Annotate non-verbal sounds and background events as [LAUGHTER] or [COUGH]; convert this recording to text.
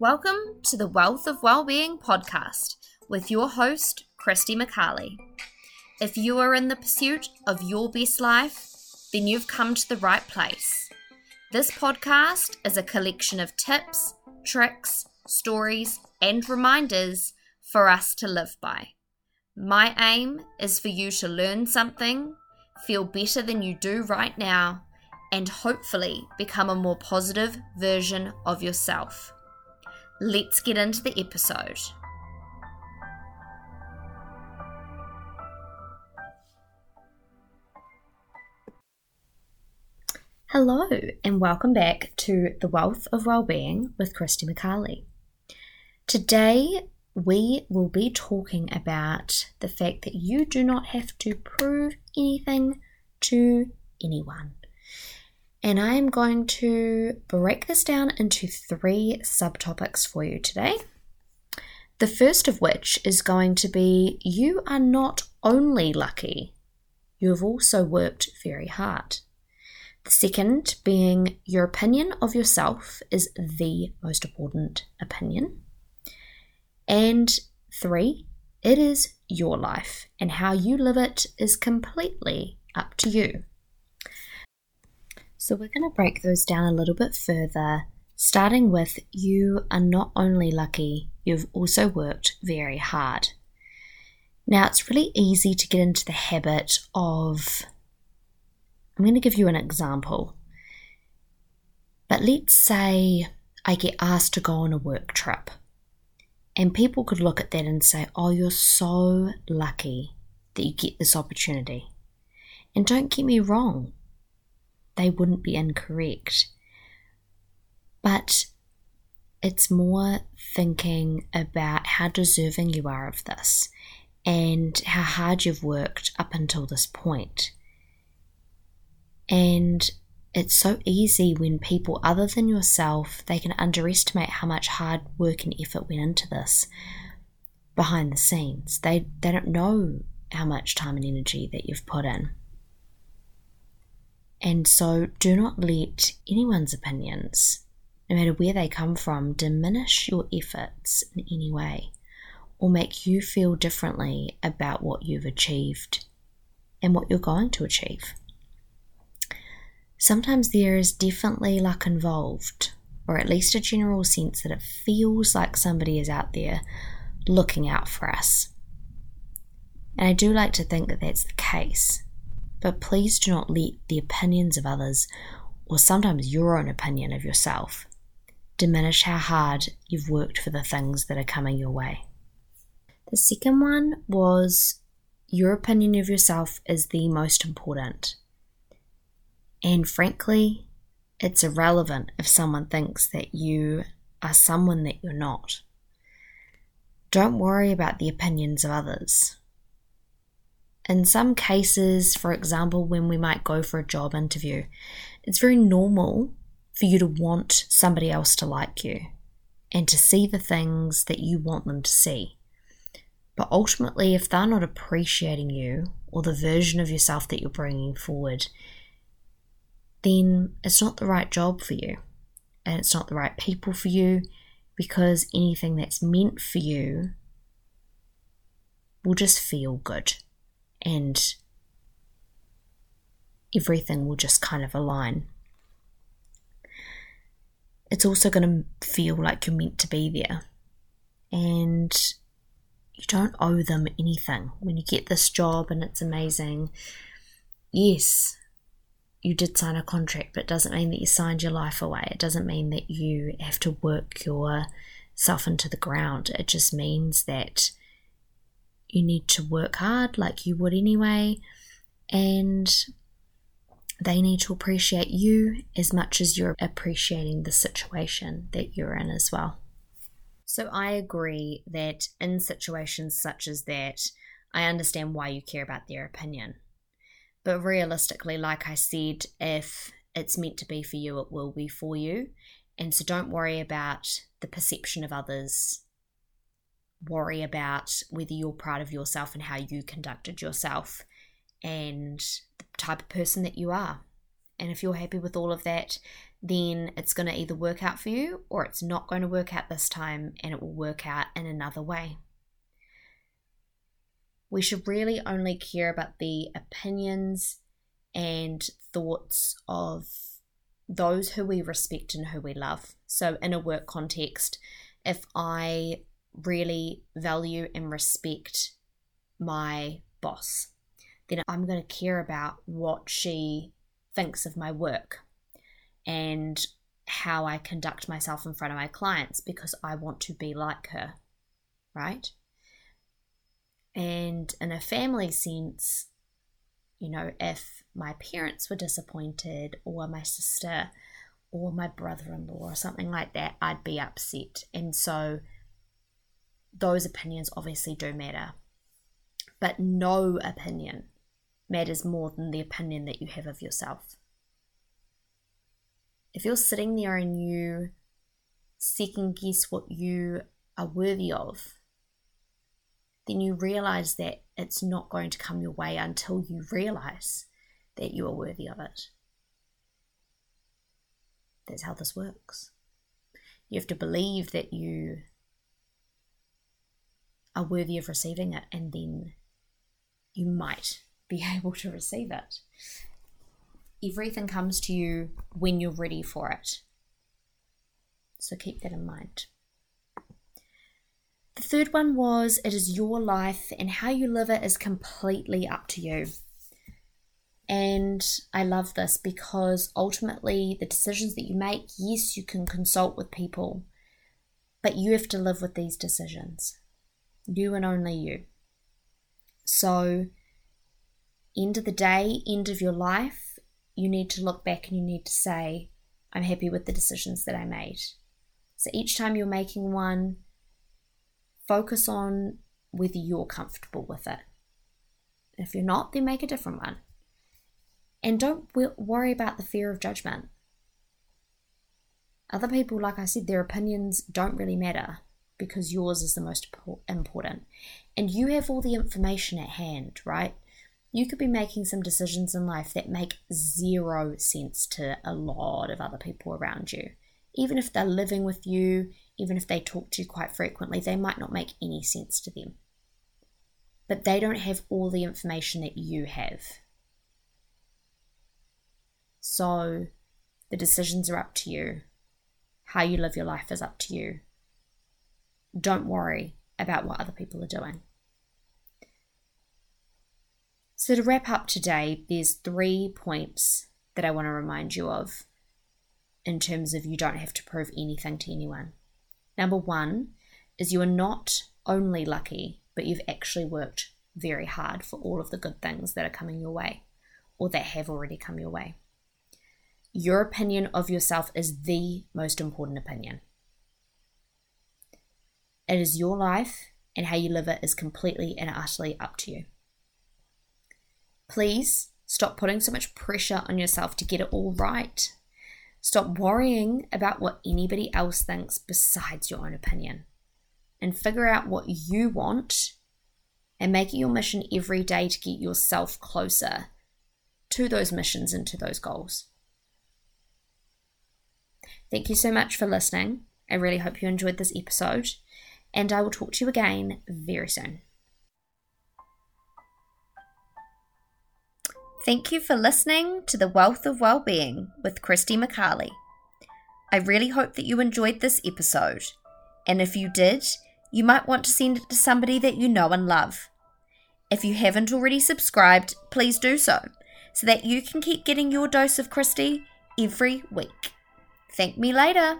Welcome to the Wealth of Wellbeing podcast with your host, Christy McCarley. If you are in the pursuit of your best life, then you've come to the right place. This podcast is a collection of tips, tricks, stories, and reminders for us to live by. My aim is for you to learn something, feel better than you do right now, and hopefully become a more positive version of yourself. Let's get into the episode. Hello, and welcome back to The Wealth of Wellbeing with Christy McCarley. Today, we will be talking about the fact that you do not have to prove anything to anyone. And I am going to break this down into three subtopics for you today. The first of which is going to be you are not only lucky, you have also worked very hard. The second being your opinion of yourself is the most important opinion. And three, it is your life, and how you live it is completely up to you. So, we're going to break those down a little bit further, starting with you are not only lucky, you've also worked very hard. Now, it's really easy to get into the habit of. I'm going to give you an example. But let's say I get asked to go on a work trip. And people could look at that and say, Oh, you're so lucky that you get this opportunity. And don't get me wrong, they wouldn't be incorrect. But it's more thinking about how deserving you are of this and how hard you've worked up until this point. And it's so easy when people other than yourself they can underestimate how much hard work and effort went into this behind the scenes. They they don't know how much time and energy that you've put in. And so do not let anyone's opinions, no matter where they come from, diminish your efforts in any way or make you feel differently about what you've achieved and what you're going to achieve. Sometimes there is definitely luck involved, or at least a general sense that it feels like somebody is out there looking out for us. And I do like to think that that's the case. But please do not let the opinions of others, or sometimes your own opinion of yourself, diminish how hard you've worked for the things that are coming your way. The second one was your opinion of yourself is the most important. And frankly, it's irrelevant if someone thinks that you are someone that you're not. Don't worry about the opinions of others. In some cases, for example, when we might go for a job interview, it's very normal for you to want somebody else to like you and to see the things that you want them to see. But ultimately, if they're not appreciating you or the version of yourself that you're bringing forward, then it's not the right job for you and it's not the right people for you because anything that's meant for you will just feel good and everything will just kind of align. It's also going to feel like you're meant to be there. And you don't owe them anything. When you get this job and it's amazing, yes, you did sign a contract, but it doesn't mean that you signed your life away. It doesn't mean that you have to work yourself into the ground. It just means that you need to work hard like you would anyway, and they need to appreciate you as much as you're appreciating the situation that you're in as well. So, I agree that in situations such as that, I understand why you care about their opinion. But realistically, like I said, if it's meant to be for you, it will be for you. And so don't worry about the perception of others worry about whether you're proud of yourself and how you conducted yourself and the type of person that you are. And if you're happy with all of that, then it's going to either work out for you or it's not going to work out this time and it will work out in another way. We should really only care about the opinions and thoughts of those who we respect and who we love. So, in a work context, if I really value and respect my boss, then I'm going to care about what she thinks of my work and how I conduct myself in front of my clients because I want to be like her, right? And in a family sense, you know, if my parents were disappointed or my sister or my brother in law or something like that, I'd be upset. And so those opinions obviously do matter. But no opinion matters more than the opinion that you have of yourself. If you're sitting there and you second guess what you are worthy of, then you realize that it's not going to come your way until you realize that you are worthy of it. That's how this works. You have to believe that you are worthy of receiving it, and then you might be [LAUGHS] able to receive it. Everything comes to you when you're ready for it. So keep that in mind. The third one was it is your life and how you live it is completely up to you. And I love this because ultimately, the decisions that you make, yes, you can consult with people, but you have to live with these decisions. You and only you. So, end of the day, end of your life, you need to look back and you need to say, I'm happy with the decisions that I made. So each time you're making one, focus on whether you're comfortable with it. If you're not, then make a different one. And don't worry about the fear of judgment. Other people, like I said, their opinions don't really matter because yours is the most important. And you have all the information at hand, right? you could be making some decisions in life that make zero sense to a lot of other people around you. Even if they're living with you, even if they talk to you quite frequently, they might not make any sense to them. But they don't have all the information that you have. So the decisions are up to you. How you live your life is up to you. Don't worry about what other people are doing. So, to wrap up today, there's three points that I want to remind you of in terms of you don't have to prove anything to anyone. Number one is you are not only lucky, but you've actually worked very hard for all of the good things that are coming your way or that have already come your way. Your opinion of yourself is the most important opinion. It is your life, and how you live it is completely and utterly up to you. Please stop putting so much pressure on yourself to get it all right. Stop worrying about what anybody else thinks besides your own opinion. And figure out what you want and make it your mission every day to get yourself closer to those missions and to those goals. Thank you so much for listening. I really hope you enjoyed this episode, and I will talk to you again very soon. Thank you for listening to The Wealth of Wellbeing with Christy McCarley. I really hope that you enjoyed this episode, and if you did, you might want to send it to somebody that you know and love. If you haven't already subscribed, please do so, so that you can keep getting your dose of Christy every week. Thank me later.